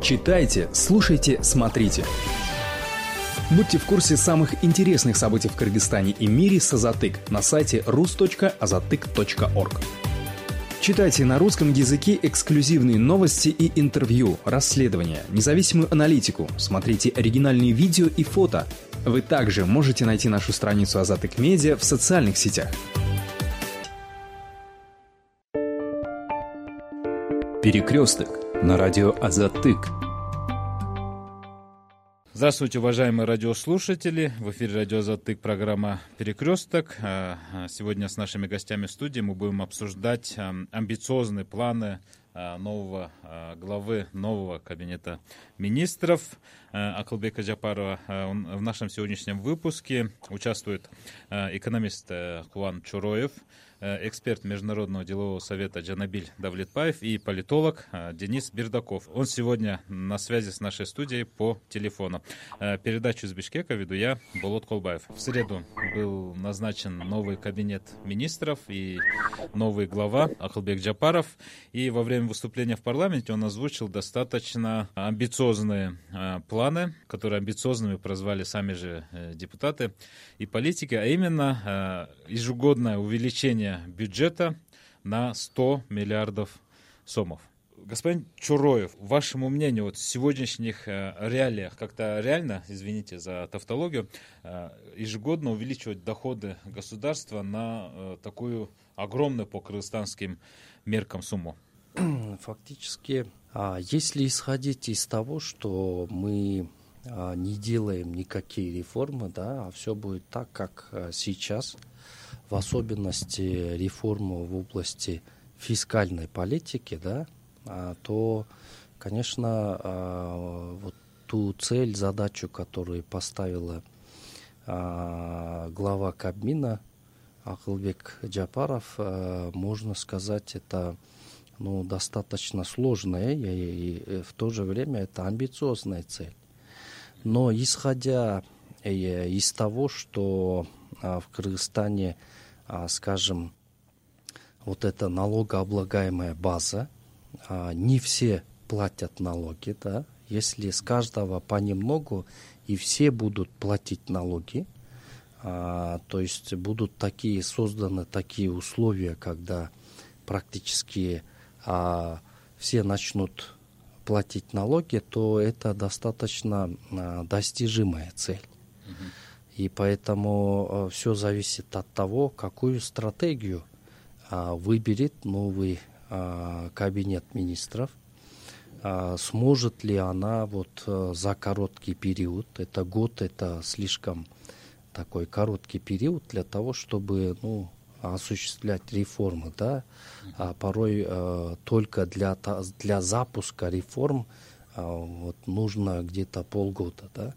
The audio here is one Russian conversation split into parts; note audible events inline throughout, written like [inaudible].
Читайте, слушайте, смотрите. Будьте в курсе самых интересных событий в Кыргызстане и мире с Азатык на сайте rus.azatyk.org. Читайте на русском языке эксклюзивные новости и интервью, расследования, независимую аналитику, смотрите оригинальные видео и фото. Вы также можете найти нашу страницу Азатык Медиа в социальных сетях. Перекресток на радио Азатык. Здравствуйте, уважаемые радиослушатели. В эфире радио Затык, программа «Перекресток». А, а, сегодня с нашими гостями в студии мы будем обсуждать амбициозные планы а, нового главы нового кабинета министров Акылбека Джапарова. В нашем сегодняшнем выпуске участвует экономист Куан Чуроев, Э, эксперт Международного делового совета Джанабиль Давлетпаев и политолог э, Денис Бердаков. Он сегодня на связи с нашей студией по телефону. Э, передачу из Бишкека веду я, Болот Колбаев. В среду был назначен новый кабинет министров и новый глава Ахалбек Джапаров. И во время выступления в парламенте он озвучил достаточно амбициозные планы, которые амбициозными прозвали сами же депутаты и политики, а именно ежегодное увеличение увеличение бюджета на 100 миллиардов сомов. Господин Чуроев, вашему мнению, вот в сегодняшних э, реалиях как-то реально, извините за тавтологию, э, ежегодно увеличивать доходы государства на э, такую огромную по кыргызстанским меркам сумму? [clears throat] Фактически, а, если исходить из того, что мы а, не делаем никакие реформы, да, а все будет так, как сейчас – в особенности реформу в области фискальной политики, да, а, то, конечно, а, вот ту цель, задачу, которую поставила а, глава Кабмина Акылбек Джапаров, можно сказать, это ну, достаточно сложная и, в то же время это амбициозная цель. Но исходя э, из того, что в Кыргызстане скажем, вот эта налогооблагаемая база, а, не все платят налоги, да, если с каждого понемногу и все будут платить налоги, а, то есть будут такие созданы такие условия, когда практически а, все начнут платить налоги, то это достаточно а, достижимая цель. И поэтому э, все зависит от того, какую стратегию а, выберет новый а, кабинет министров. А, сможет ли она вот э, за короткий период, это год, это слишком такой короткий период для того, чтобы ну, осуществлять реформы, да, а порой э, только для, для запуска реформ вот, нужно где-то полгода, да.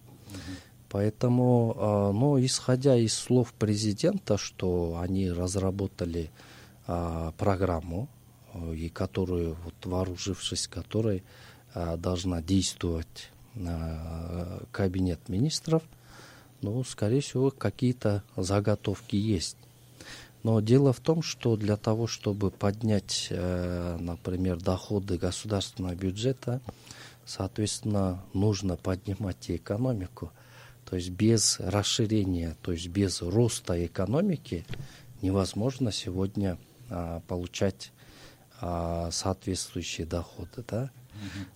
Поэтому, а, ну, исходя из слов президента, что они разработали а, программу, э, и которую, вот, вооружившись которой, а, должна действовать кабинет министров, ну, скорее всего, какие-то заготовки есть. Но дело в том, что для того, чтобы поднять, э, например, доходы государственного бюджета, соответственно, нужно поднимать и экономику – то есть без расширения, то есть без роста экономики невозможно сегодня а, получать а, соответствующие доходы. Да?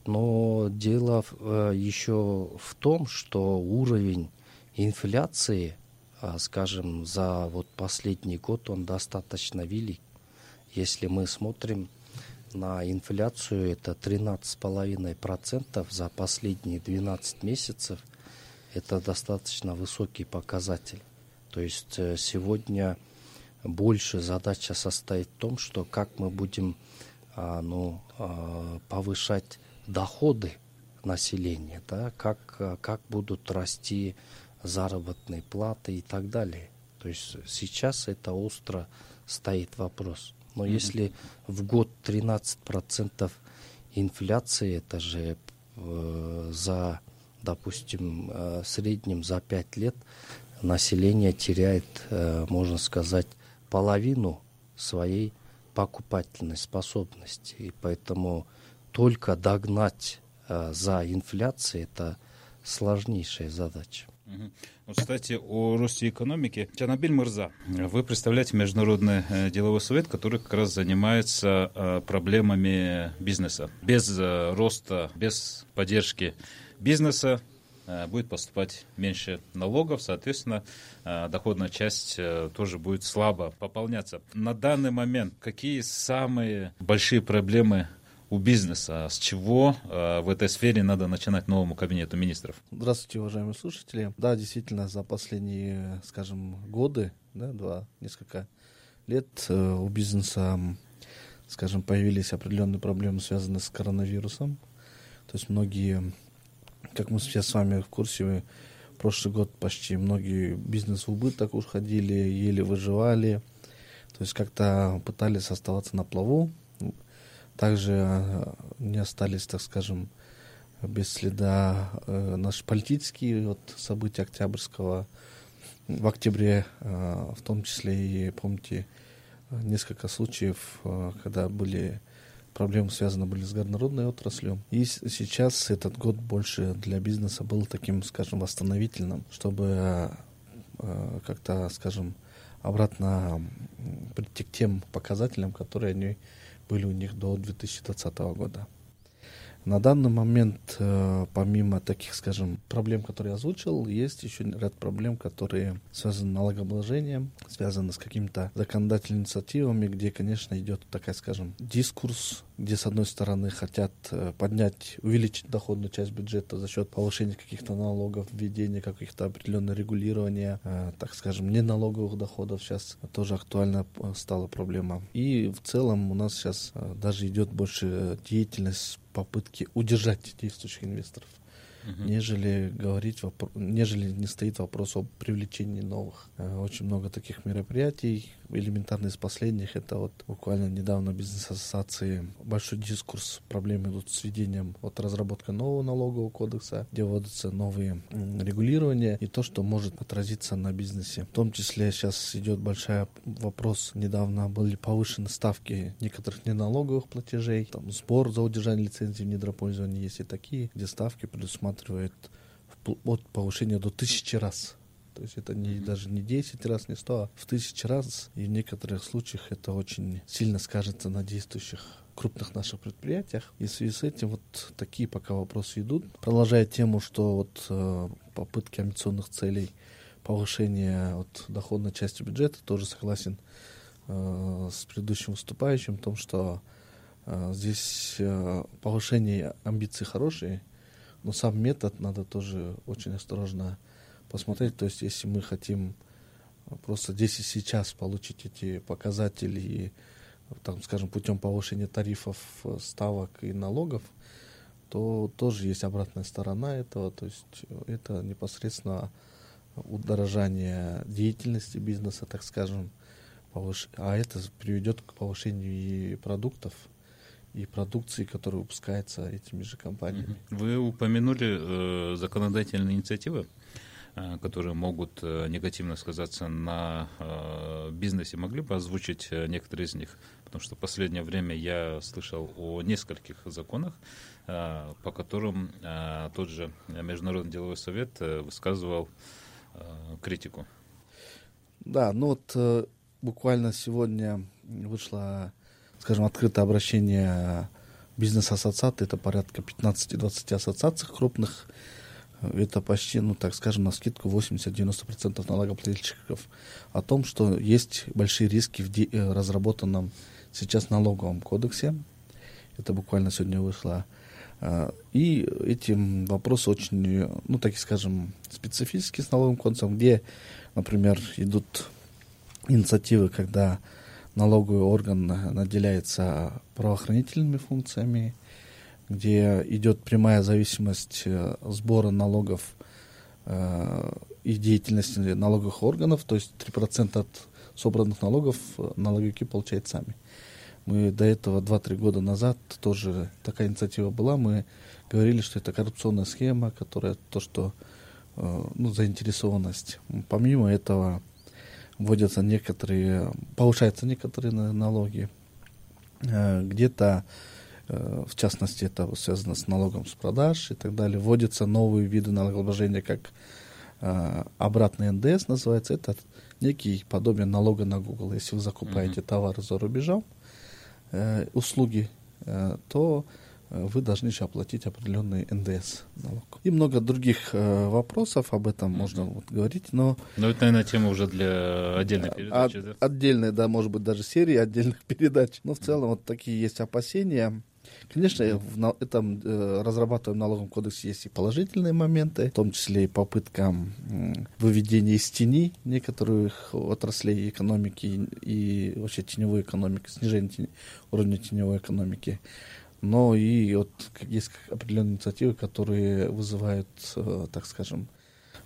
Но дело а, еще в том, что уровень инфляции, а, скажем, за вот последний год он достаточно велик. Если мы смотрим на инфляцию, это 13,5% за последние 12 месяцев – это достаточно высокий показатель. То есть э, сегодня больше задача состоит в том, что как мы будем а, ну, а, повышать доходы населения, да, как, а, как будут расти заработные платы и так далее. То есть сейчас это остро стоит вопрос. Но mm-hmm. если в год 13% инфляции, это же э, за допустим, э, в среднем за пять лет население теряет, э, можно сказать, половину своей покупательной способности. И поэтому только догнать за инфляцией это сложнейшая задача. Вот, кстати, о росте экономики. Чанабиль Мырза, вы представляете Международный э, деловой совет, который как раз занимается э, проблемами бизнеса. Без э, роста, без поддержки бизнеса будет поступать меньше налогов, соответственно, доходная часть тоже будет слабо пополняться. На данный момент какие самые большие проблемы у бизнеса. С чего э, в этой сфере надо начинать новому кабинету министров? Здравствуйте, уважаемые слушатели. Да, действительно, за последние, скажем, годы, да, два, несколько лет э, у бизнеса, скажем, появились определенные проблемы, связанные с коронавирусом. То есть многие, как мы сейчас с вами в курсе, прошлый год почти многие бизнес в убыток уходили, еле выживали. То есть как-то пытались оставаться на плаву, также э, не остались, так скажем, без следа э, наши политические вот, события Октябрьского. В октябре, э, в том числе и, помните, несколько случаев, э, когда были проблемы связаны были с горнородной отраслью. И сейчас этот год больше для бизнеса был таким, скажем, восстановительным, чтобы э, как-то, скажем, обратно прийти к тем показателям, которые они были у них до 2020 года. На данный момент, э, помимо таких, скажем, проблем, которые я озвучил, есть еще ряд проблем, которые связаны с налогообложением, связаны с какими-то законодательными инициативами, где, конечно, идет такая, скажем, дискурс, где, с одной стороны, хотят э, поднять, увеличить доходную часть бюджета за счет повышения каких-то налогов, введения каких-то определенных регулирования, э, так скажем, неналоговых доходов сейчас тоже актуальна стала проблема. И в целом у нас сейчас даже идет больше деятельность попытки удержать действующих инвесторов, угу. нежели говорить, нежели не стоит вопрос о привлечении новых. Э, очень много таких мероприятий, элементарный из последних, это вот буквально недавно бизнес-ассоциации большой дискурс, проблемы идут с введением, вот разработка нового налогового кодекса, где вводятся новые регулирования и то, что может отразиться на бизнесе. В том числе сейчас идет большой вопрос, недавно были повышены ставки некоторых неналоговых платежей, там сбор за удержание лицензии в недропользовании. Есть и такие, где ставки предусматривают от повышения до тысячи раз то есть это не, даже не 10 раз, не 100, а в тысячи раз. И в некоторых случаях это очень сильно скажется на действующих крупных наших предприятиях. И в связи с этим вот такие пока вопросы идут. Продолжая тему, что вот э, попытки амбициозных целей повышения вот, доходной части бюджета, тоже согласен э, с предыдущим выступающим в том, что э, здесь э, повышение амбиций хорошие, но сам метод надо тоже очень осторожно посмотреть. То есть, если мы хотим просто здесь и сейчас получить эти показатели и, там, скажем, путем повышения тарифов, ставок и налогов, то тоже есть обратная сторона этого. То есть это непосредственно удорожание деятельности бизнеса, так скажем, повыш... а это приведет к повышению и продуктов, и продукции, которая выпускается этими же компаниями. Вы упомянули э, законодательные инициативы. Э, которые могут э, негативно сказаться на э, бизнесе. Могли бы озвучить некоторые из них? Потому что в последнее время я слышал о нескольких законах, по которым тот же Международный деловой совет высказывал критику. Да, ну вот буквально сегодня вышло, скажем, открытое обращение бизнес-ассоциаций, это порядка 15-20 ассоциаций крупных, это почти, ну так скажем, на скидку 80-90% налогоплательщиков, о том, что есть большие риски в э, разработанном сейчас налоговом кодексе. Это буквально сегодня вышло. А, и эти вопросы очень, ну так скажем, специфические с налоговым кодексом, где, например, идут инициативы, когда налоговый орган наделяется правоохранительными функциями, где идет прямая зависимость э, сбора налогов э, и деятельности налоговых органов, то есть 3% от собранных налогов э, налоговики получают сами. Мы до этого 2-3 года назад тоже такая инициатива была, мы говорили, что это коррупционная схема, которая то, что ну, заинтересованность. Помимо этого вводятся некоторые, повышаются некоторые налоги, где-то в частности, это связано с налогом с продаж и так далее. Вводятся новые виды налогообложения, как обратный НДС называется. Это некий подобие налога на Google. Если вы закупаете mm-hmm. товары за рубежом, услуги, то вы должны еще оплатить определенный НДС налог. И много других э, вопросов об этом можно вот говорить, но... Ну, это, наверное, тема уже для отдельной передачи, от, да? Отдельная, да, может быть, даже серии отдельных [laughs] передач. Но в целом вот такие есть опасения. Конечно, в этом э, разрабатываем налоговом кодексе есть и положительные моменты, в том числе и попытка выведения из тени некоторых отраслей экономики и, вообще теневой экономики, снижения тени, уровня теневой экономики. Но и вот есть определенные инициативы, которые вызывают, э, так скажем,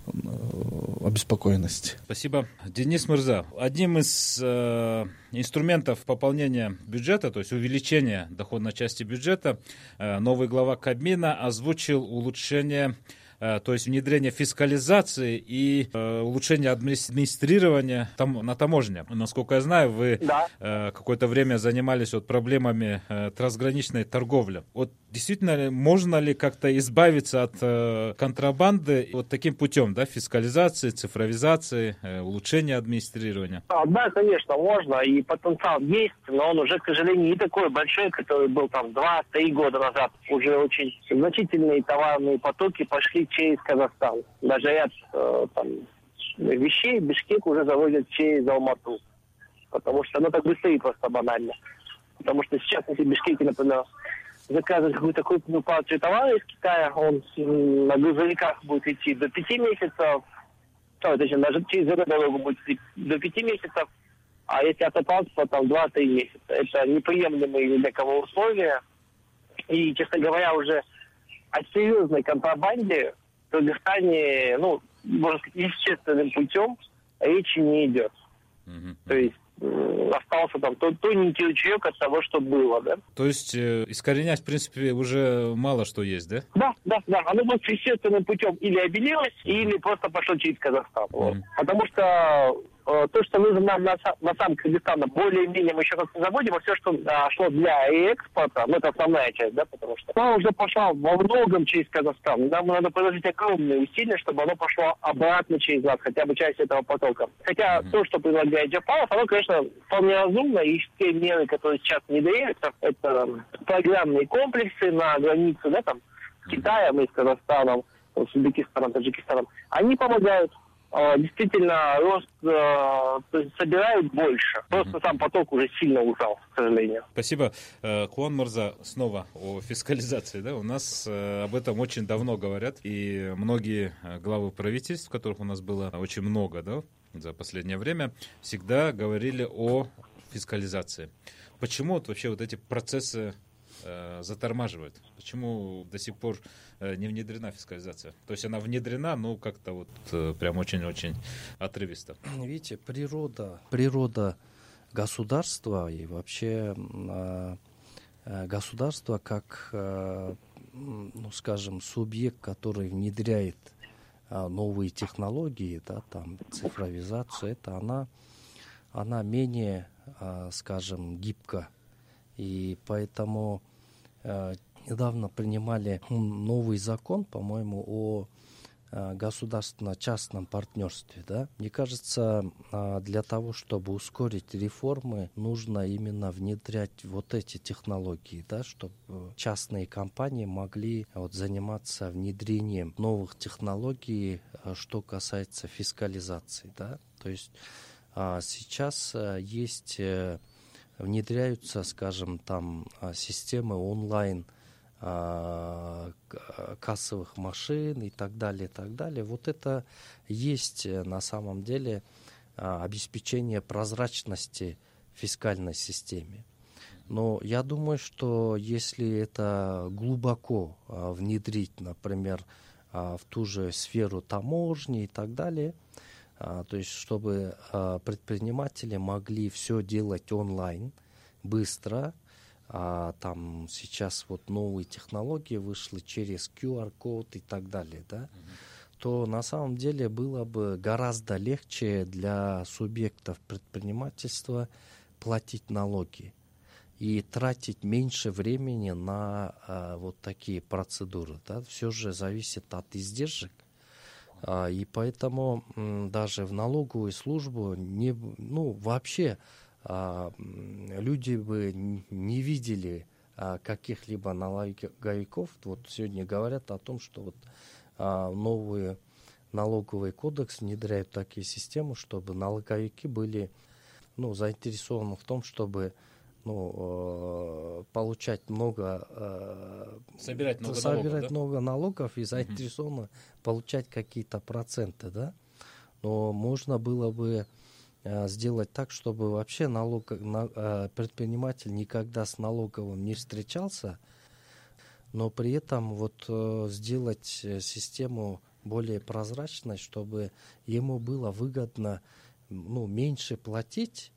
э, обеспокоенность. Спасибо. Денис Мырза, одним из э, инструментов пополнения бюджета, то есть увеличения доходной части бюджета, э, новый глава Кабмина озвучил улучшение то есть внедрение фискализации и э, улучшение администрирования там, на таможне. Насколько я знаю, вы да. Э, какое-то время занимались вот проблемами трансграничной торговли. Вот действительно, можно ли как-то избавиться от контрабанды вот таким путем, да, фискализации, цифровизации, улучшения администрирования? Да, конечно, можно, и потенциал есть, но он уже, к сожалению, не такой большой, который был там 2-3 года назад. Уже очень значительные товарные потоки пошли через Казахстан. Даже ряд э, вещей Бишкек уже завозят через Алмату. Потому что, ну, так быстрее просто банально. Потому что сейчас, если Бишкеке, например, заказывать какую-то крупную партию товара из Китая, он на грузовиках будет идти до пяти месяцев, то, точнее, даже через эту дорогу будет идти до пяти месяцев, а если автотранспорт, там, два-три месяца. Это неприемлемые для кого условия. И, честно говоря, уже о серьезной контрабанде в Кыргызстане, ну, можно сказать, естественным путем речи не идет. Mm-hmm. То есть остался там тот тоненький ручеек от того, что было, да. То есть э, искоренять, в принципе, уже мало что есть, да? Да, да, да. Оно будет естественным путем или обелилось, или просто пошло через Казахстан. Mm-hmm. Вот. Потому что Э, то, что нужно нам на, на сам Кыргызстан, более-менее мы еще как-то заводим, а все, что а, шло для экспорта, ну, это основная часть, да, потому что она уже пошла во многом через Казахстан. Нам надо приложить огромные усилия, чтобы оно пошло обратно через нас, хотя бы часть этого потока. Хотя mm-hmm. то, что предлагает Джапанов, оно, конечно, вполне разумно, и те меры, которые сейчас внедряются, это программные комплексы на границе, да, там, с Китаем и с Казахстаном, с Узбекистаном, Таджикистаном, они помогают. А, действительно рост э, собирают больше. Просто сам поток уже сильно ужал, к сожалению. Спасибо. Э, Куан Мурза, снова о фискализации. Да? У нас э, об этом очень давно говорят, и многие главы правительств, которых у нас было очень много да, за последнее время, всегда говорили о фискализации. Почему вот вообще вот эти процессы э, затормаживают? Почему до сих пор э, не внедрена фискализация? То есть она внедрена, но как-то вот э, прям очень-очень отрывисто. Видите, природа, природа государства и вообще э, э государство как, э, ну, скажем, субъект, который внедряет э, новые технологии, да, там цифровизацию, это она, она менее, э, скажем, гибка. И поэтому Э, недавно принимали новый закон, по-моему, о э, государственно-частном партнерстве. Да? Мне кажется, э, для того, чтобы ускорить реформы, нужно именно внедрять вот эти технологии, да, чтобы частные компании могли вот, заниматься внедрением новых технологий, что касается фискализации. Да? То есть сейчас есть внедряются, скажем, там а, системы онлайн а, кассовых машин и так далее, и так далее. Вот это есть э, на самом деле а, обеспечение прозрачности фискальной системе. Но я думаю, что если это глубоко внедрить, например, в ту же сферу таможни и так далее, а, то есть чтобы а, предприниматели могли все делать онлайн, быстро. А, там сейчас вот новые технологии вышли через QR-код и так далее, да, то на самом деле было бы гораздо легче для субъектов предпринимательства платить налоги. и тратить меньше времени на а, вот такие процедуры. Да? Все же зависит от издержек. А, и поэтому даже в налоговую службу не, ну, вообще а, люди бы не видели а, каких-либо налоговиков. Вот сегодня говорят о том, что вот новый налоговый кодекс внедряет такие системы, чтобы налоговики были ну, заинтересованы в том, чтобы ну, э, получать много э, собирать много собирать налогов, да? много налогов и заинтересованы получать какие-то проценты, да. Но можно было бы э, сделать так, чтобы вообще налог, на, предприниматель никогда с налоговым не встречался, но при этом вот сделать систему более прозрачной, чтобы ему было выгодно ну, меньше платить,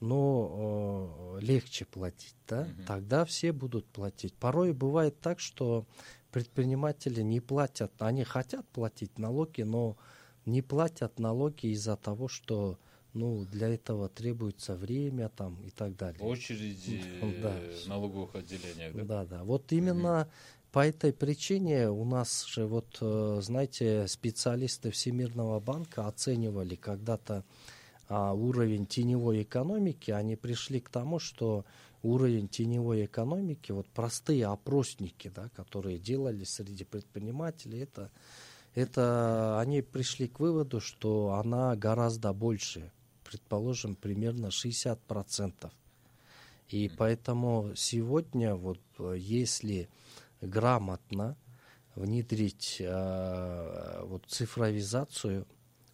но э, легче платить, да, Мгм. тогда все будут платить. Порой бывает так, что предприниматели не платят, они хотят платить налоги, но не платят налоги из-за того, что ну, для этого требуется время там и так далее. Очереди [laughs] Да. налоговых отделениях, да? Да, да. Вот именно по этой причине у нас же, вот, э, знаете, специалисты Всемирного банка оценивали когда-то а, уровень теневой экономики, они пришли к тому, что уровень теневой экономики, вот простые опросники, да, которые делали среди предпринимателей, это, это они пришли к выводу, что она гораздо больше, предположим, примерно 60%. И поэтому сегодня, вот, если грамотно внедрить э, вот, цифровизацию,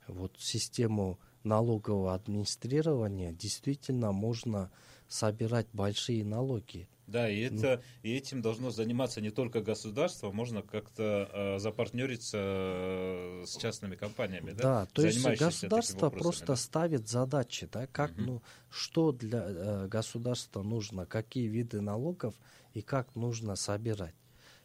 вот, систему налогового администрирования, действительно можно собирать большие налоги. Да, и, это, и этим должно заниматься не только государство, можно как-то э, запартнериться э, с частными компаниями, да? Да, то есть государство просто да. ставит задачи, да, как, Мгм. ну, что для э, государства нужно, какие виды налогов и как нужно собирать.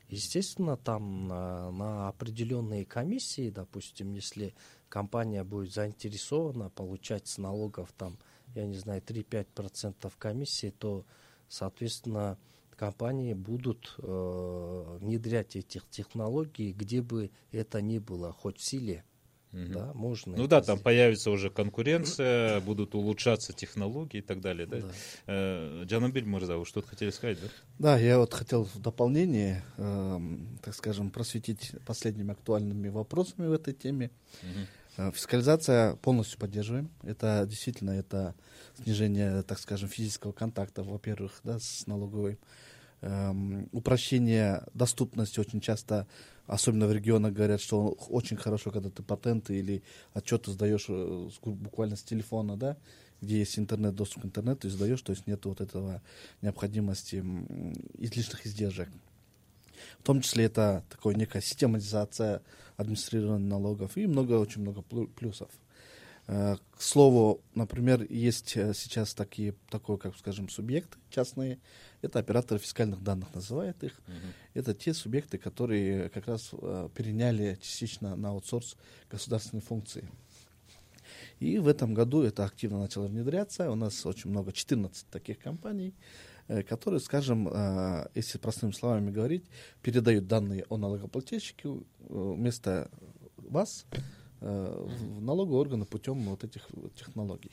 Естественно, там на, на определенные комиссии, допустим, если компания будет заинтересована получать с налогов там, я не знаю, 3-5% комиссии, то, соответственно, компании будут э, внедрять этих технологий, где бы это ни было, хоть в силе, Мгм. да, можно. Ну да, там сделать. появится уже конкуренция, будут улучшаться технологии и так далее, да? Да. Э, Джанабиль Мурза, вы что-то хотели сказать, да? Да, я вот хотел в дополнение, эм, так скажем, просветить последними актуальными вопросами в этой теме. Э, Фискализация полностью поддерживаем. Это действительно это снижение, так скажем, физического контакта, во-первых, да, с налоговой. Эм, упрощение доступности очень часто, особенно в регионах, говорят, что очень хорошо, когда ты патенты или отчеты сдаешь э, буквально с телефона, да, где есть интернет, доступ к интернету, и сдаешь, то есть нет вот этого необходимости излишних издержек. В том числе это такое некая систематизация администрирования налогов и много, очень много плю- плюсов. Э, К слову, например, есть э, сейчас такие, такой, как скажем, субъекты частные, это операторы фискальных данных называют их. Мгм. Это те субъекты, которые как раз э, переняли частично на аутсорс государственные функции. И в этом году это активно начало внедряться. У нас очень много, 14 таких компаний, э, которые, скажем, э, если простыми словами говорить, передают данные о налогоплательщике э, вместо вас э, в налоговые органы путем вот этих технологий.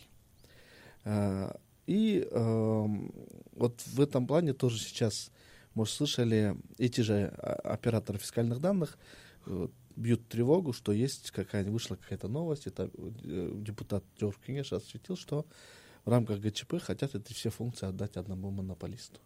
Э, И эм, вот в этом плане тоже сейчас, может, слышали, эти же а, операторы фискальных данных э, бьют тревогу, что есть какая вышла какая-то новость, это э, депутат Кенеш осветил, что в рамках ГЧП хотят эти все функции отдать одному монополисту.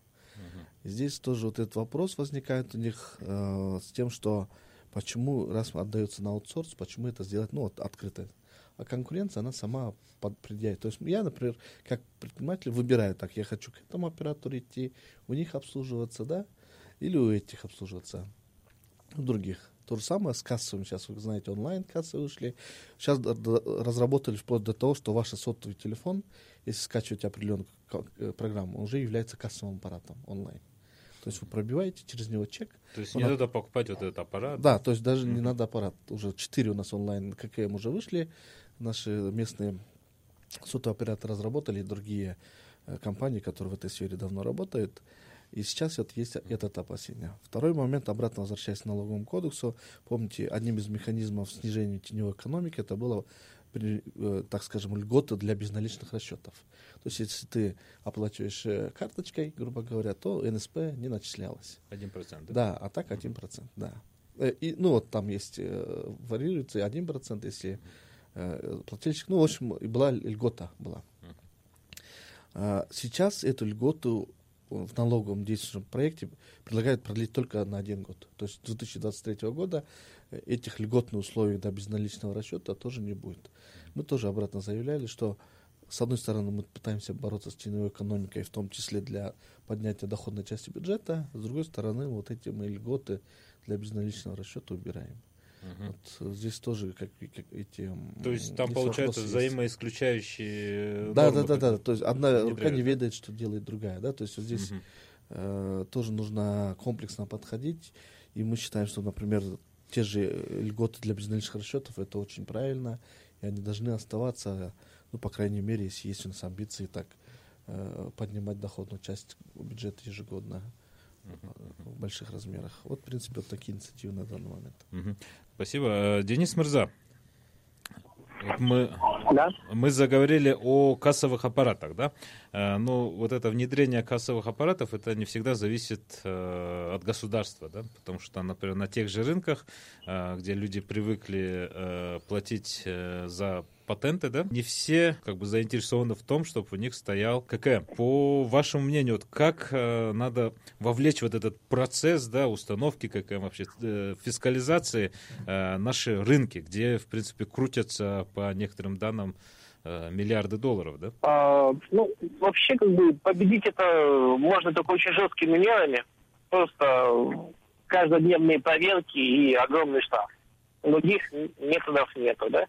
И здесь тоже вот этот вопрос возникает у них э, с тем, что почему, раз отдается на аутсорс, почему это сделать, ну, вот, открыто. А конкуренция, она сама определяет. То есть я, например, как предприниматель выбираю, так, я хочу к этому оператору идти, у них обслуживаться, да, или у этих обслуживаться, у других. То же самое с кассовым. Сейчас, вы знаете, онлайн-кассы вышли. Сейчас разработали вплоть до того, что ваш сотовый телефон, если скачиваете определенную э, программу, уже является кассовым аппаратом онлайн. То есть вы пробиваете через него чек. То есть Он не от- надо покупать вот этот аппарат. Да, то есть даже не Мгм. надо аппарат. Уже 4 у нас онлайн ККМ уже вышли. Наши местные сотовые операторы разработали, и другие компаний, которые в этой сфере давно работают. И сейчас вот есть этот опасение. Второй момент, обратно возвращаясь к налоговому кодексу, помните, одним из механизмов снижения теневой экономики это было э, так скажем, льготы для безналичных расчетов. То есть, если ты оплачиваешь э, карточкой, грубо говоря, то НСП не начислялось. 1%, да? Да, а так 1%, да. Э, и, ну, вот там есть, варьируется 1%, если плательщик, ну, в общем, и была льгота была. А сейчас эту льготу в налоговом действующем проекте предлагают продлить только на один год. То есть с 2023 года э, этих льготных условий до безналичного расчета тоже не будет. Мы тоже обратно заявляли, что с одной стороны мы пытаемся бороться с теневой экономикой, в том числе для поднятия доходной части бюджета, с другой стороны вот эти мы льготы для безналичного расчета убираем. Угу. Вот здесь тоже как, как эти. То есть там получается взаимоисключающие. Да, да, да, да. То есть одна рука не ведает, что делает другая, да. То есть вот здесь угу. э, тоже нужно комплексно подходить. И мы считаем, что, например, те же льготы для безналичных расчетов это очень правильно, и они должны оставаться, ну, по крайней мере, если есть у нас амбиции так э, поднимать доходную часть бюджета ежегодно в больших размерах. Вот, в принципе, вот такие инициативы на данный момент. Спасибо. Э, Денис Мырза, вот мы, да? мы заговорили о кассовых аппаратах, да? Э, ну, вот это внедрение кассовых аппаратов, это не всегда зависит э, от государства, да? Потому что, например, на тех же рынках, э, где люди привыкли платить за патенты, да, не все как бы заинтересованы в том, чтобы у них стоял ККМ. По вашему мнению, вот как э, надо вовлечь вот этот процесс, да, установки ККМ, вообще э, фискализации э, наши рынки, где, в принципе, крутятся по некоторым данным э, миллиарды долларов, да? А, ну, вообще, как бы, победить это можно только очень жесткими мерами. Просто каждодневные проверки и огромный штраф. Других методов нету, да?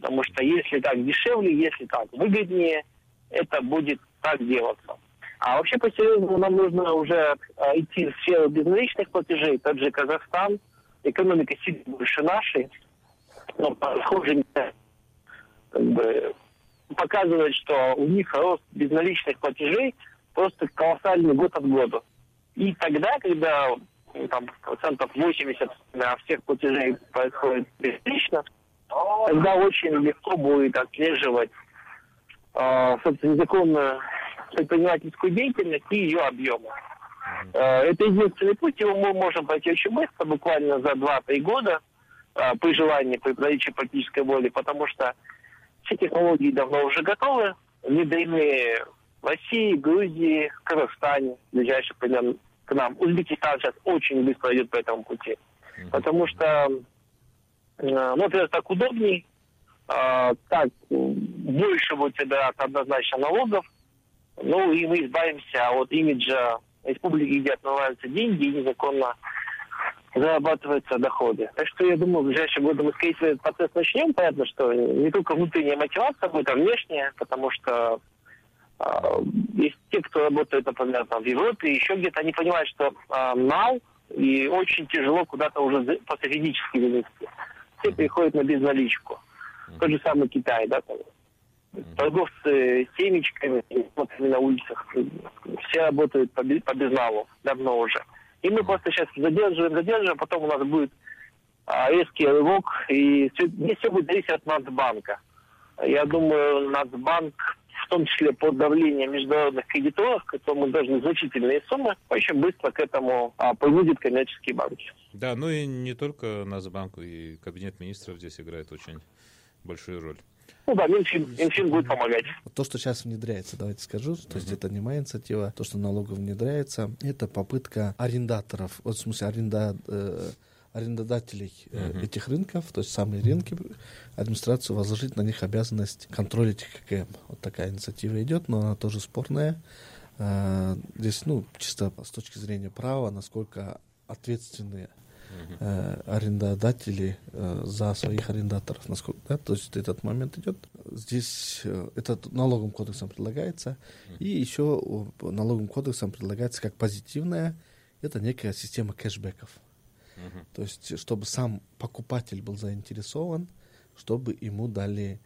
Потому что если так дешевле, если так выгоднее, это будет так делаться. А вообще по-серьезному нам нужно уже а, идти в сферу безналичных платежей. Тот же Казахстан, экономика сильно больше нашей, но похоже как бы, показывает, что у них рост безналичных платежей просто колоссальный год от года. И тогда, когда там, процентов 80 всех платежей происходит безналично, тогда очень легко будет отслеживать э, собственно, незаконную предпринимательскую деятельность и ее объемы. Э, это единственный путь, его мы можем пройти очень быстро, буквально за 2-3 года, э, при желании, при наличии политической воли, потому что все технологии давно уже готовы, внедрены в России, Грузии, Казахстане, ближайший пример к нам. Узбекистан сейчас очень быстро идет по этому пути. Потому что ну, это так удобней, а, так больше будет собираться однозначно налогов, ну и мы избавимся от имиджа республики, где отмываются деньги и незаконно зарабатываются доходы. Так что я думаю, в ближайшие годы мы, скорее всего, этот процесс начнем. Понятно, что не только внутренняя мотивация будет, а внешняя, потому что э, есть те, кто работает, например, там, в Европе, еще где-то, они понимают, что э, нал, и очень тяжело куда-то уже после физически вывести все приходят на безналичку. Тот же самый Китай, да, там, торговцы семечками на улицах, все работают по, по безналу давно уже. И мы просто сейчас задерживаем, задерживаем, потом у нас будет а, резкий рывок, и все, здесь все будет зависеть от Нацбанка. Я думаю, Нацбанк в том числе под давлением международных кредиторов, которым должны значительные суммы, очень быстро к этому а, приводит коммерческие банки. Да, ну и не только Нацбанк, и Кабинет министров здесь играет очень большую роль. Ну да, Минфин, Минфин будет помогать. То, что сейчас внедряется, давайте скажу, то есть это не моя инициатива, то, что налогов внедряется, это попытка арендаторов, вот в смысле аренда, э, арендодателей uh-huh. этих рынков, то есть самые рынки, администрацию возложить на них обязанность контролить ККМ. Вот такая инициатива идет, но она тоже спорная. Э, здесь, ну, чисто с точки зрения права, насколько ответственные uh-huh. арендодатели за своих арендаторов, насколько, да, то есть этот момент идет. Здесь этот налоговым кодексом предлагается, и еще налоговым кодексом предлагается как позитивная, это некая система кэшбэков. То есть, чтобы сам покупатель был заинтересован, чтобы ему дали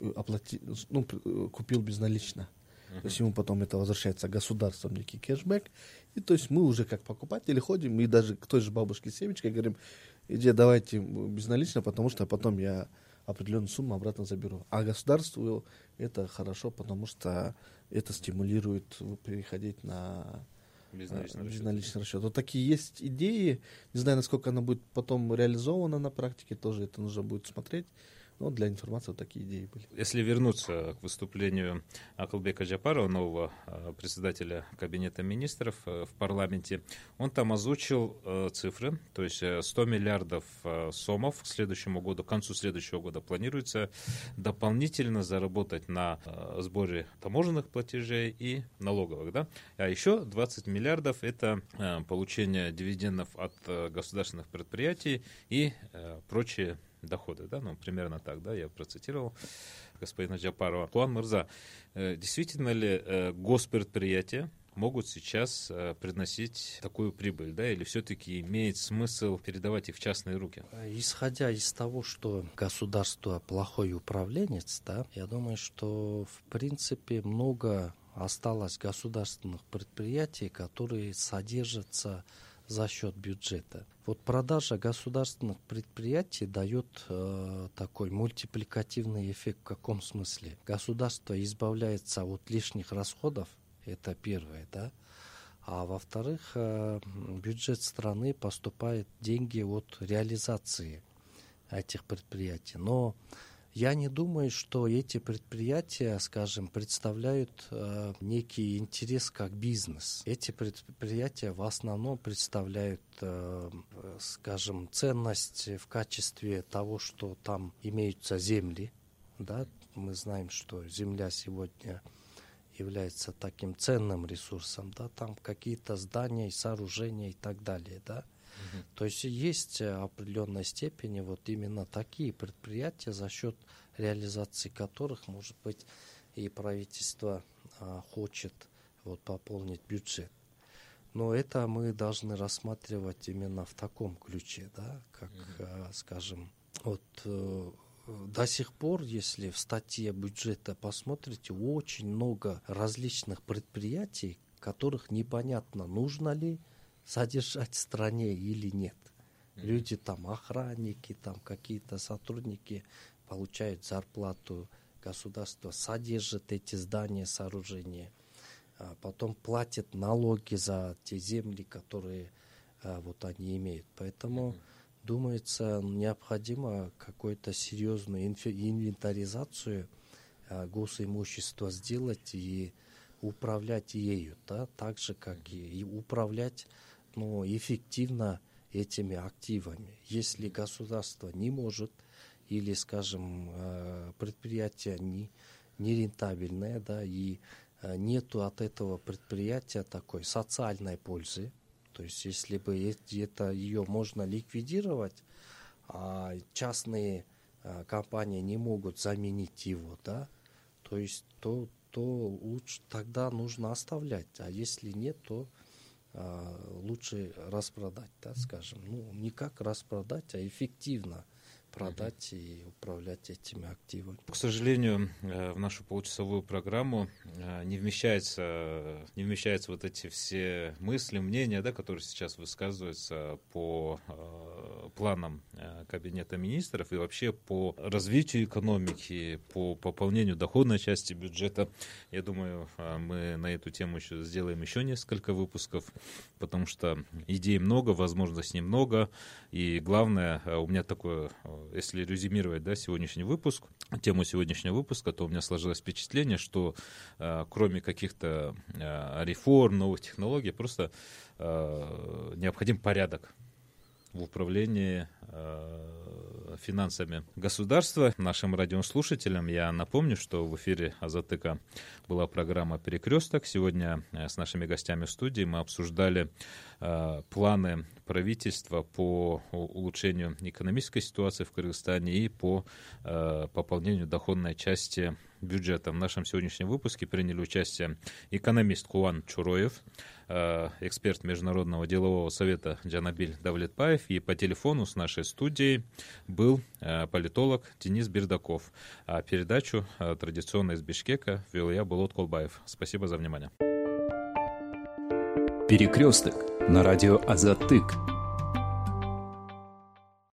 э, оплатить, ну, э, купил безналично. Uh-huh. То есть ему потом это возвращается государством, некий кэшбэк. И то есть мы уже как покупатели ходим, и даже к той же бабушке семечкой говорим, иди давайте безналично, потому что потом я определенную сумму обратно заберу. А государству это хорошо, потому что это стимулирует переходить на безналичный, безналичный расчет. Вот такие есть идеи. Не знаю, насколько она будет потом реализована на практике, тоже это нужно будет смотреть. Ну, для информации вот такие идеи были. Если вернуться к выступлению Акылбека Джапарова, нового э, председателя Кабинета министров э, в парламенте, он там озвучил э, цифры, то есть 100 миллиардов сомов к следующему году, к концу следующего года планируется дополнительно заработать на сборе таможенных платежей и налоговых. Да? А еще 20 миллиардов – это получение дивидендов от государственных предприятий и прочие доходы, да, ну, примерно так, да, я процитировал господина Джапарова. Куан Мырза, э, действительно ли э, госпредприятия могут сейчас э, приносить такую прибыль, да, или все-таки имеет смысл передавать их в частные руки? Исходя из того, что государство плохой управленец, да, я думаю, что в принципе много осталось государственных предприятий, которые содержатся за счет бюджета. Вот продажа государственных предприятий дает э, такой мультипликативный эффект в каком смысле? Государство избавляется от лишних расходов, это первое, да, а во-вторых, э, бюджет страны поступает деньги от реализации этих предприятий. Но я не думаю, что эти предприятия, скажем, представляют э, некий интерес как бизнес. Эти предприятия в основном представляют, э, скажем, ценность в качестве того, что там имеются земли. Да? Мы знаем, что земля сегодня является таким ценным ресурсом, да, там какие-то здания, сооружения и так далее, да. То есть есть э, определенной степени вот именно такие предприятия, за счет реализации которых, может быть, и правительство а, хочет вот, пополнить бюджет. Но это мы должны рассматривать именно в таком ключе, да, как, mm-hmm. скажем, вот э, до сих пор, если в статье бюджета посмотрите, очень много различных предприятий, которых непонятно, нужно ли содержать в стране или нет. Люди там, охранники, там какие-то сотрудники получают зарплату, государство содержит эти здания, сооружения, а потом платит налоги за те земли, которые а, вот они имеют. Поэтому, думается, необходимо какую-то серьезную инвентаризацию а, госимущества сделать и управлять ею, да, так же, как и управлять ну, эффективно этими активами. Если государство не может или, скажем, э, предприятие не, не рентабельное, да, и э, нету от этого предприятия такой социальной пользы, то есть если бы это ее можно ликвидировать, а частные э, компании не могут заменить его, да, то есть то, то лучше тогда нужно оставлять, а если нет, то лучше распродать, да, скажем. Ну, не как распродать, а эффективно продать и управлять этими активами. К сожалению, э, в нашу получасовую программу э, не вмещается, не вмещаются вот эти все мысли, мнения, да, которые сейчас высказываются по э, планам Кабинета министров и вообще по развитию экономики, по пополнению доходной части бюджета. Я думаю, мы на эту тему еще сделаем еще несколько выпусков, потому что идей много, возможностей много, и главное, у меня такое если резюмировать да, сегодняшний выпуск, тему сегодняшнего выпуска, то у меня сложилось впечатление, что э, кроме каких-то э, реформ, новых технологий, просто э, необходим порядок в управлении э, финансами государства. Нашим радиослушателям я напомню, что в эфире Азатыка была программа «Перекресток». Сегодня с нашими гостями в студии мы обсуждали планы правительства по улучшению экономической ситуации в Кыргызстане и по пополнению доходной части бюджета. В нашем сегодняшнем выпуске приняли участие экономист Куан Чуроев, эксперт Международного делового совета Джанабиль Давлетпаев и по телефону с нашей студией был политолог Денис Бердаков. А передачу традиционно из Бишкека вел я, Булот Колбаев. Спасибо за внимание. Перекресток на радио Азатык.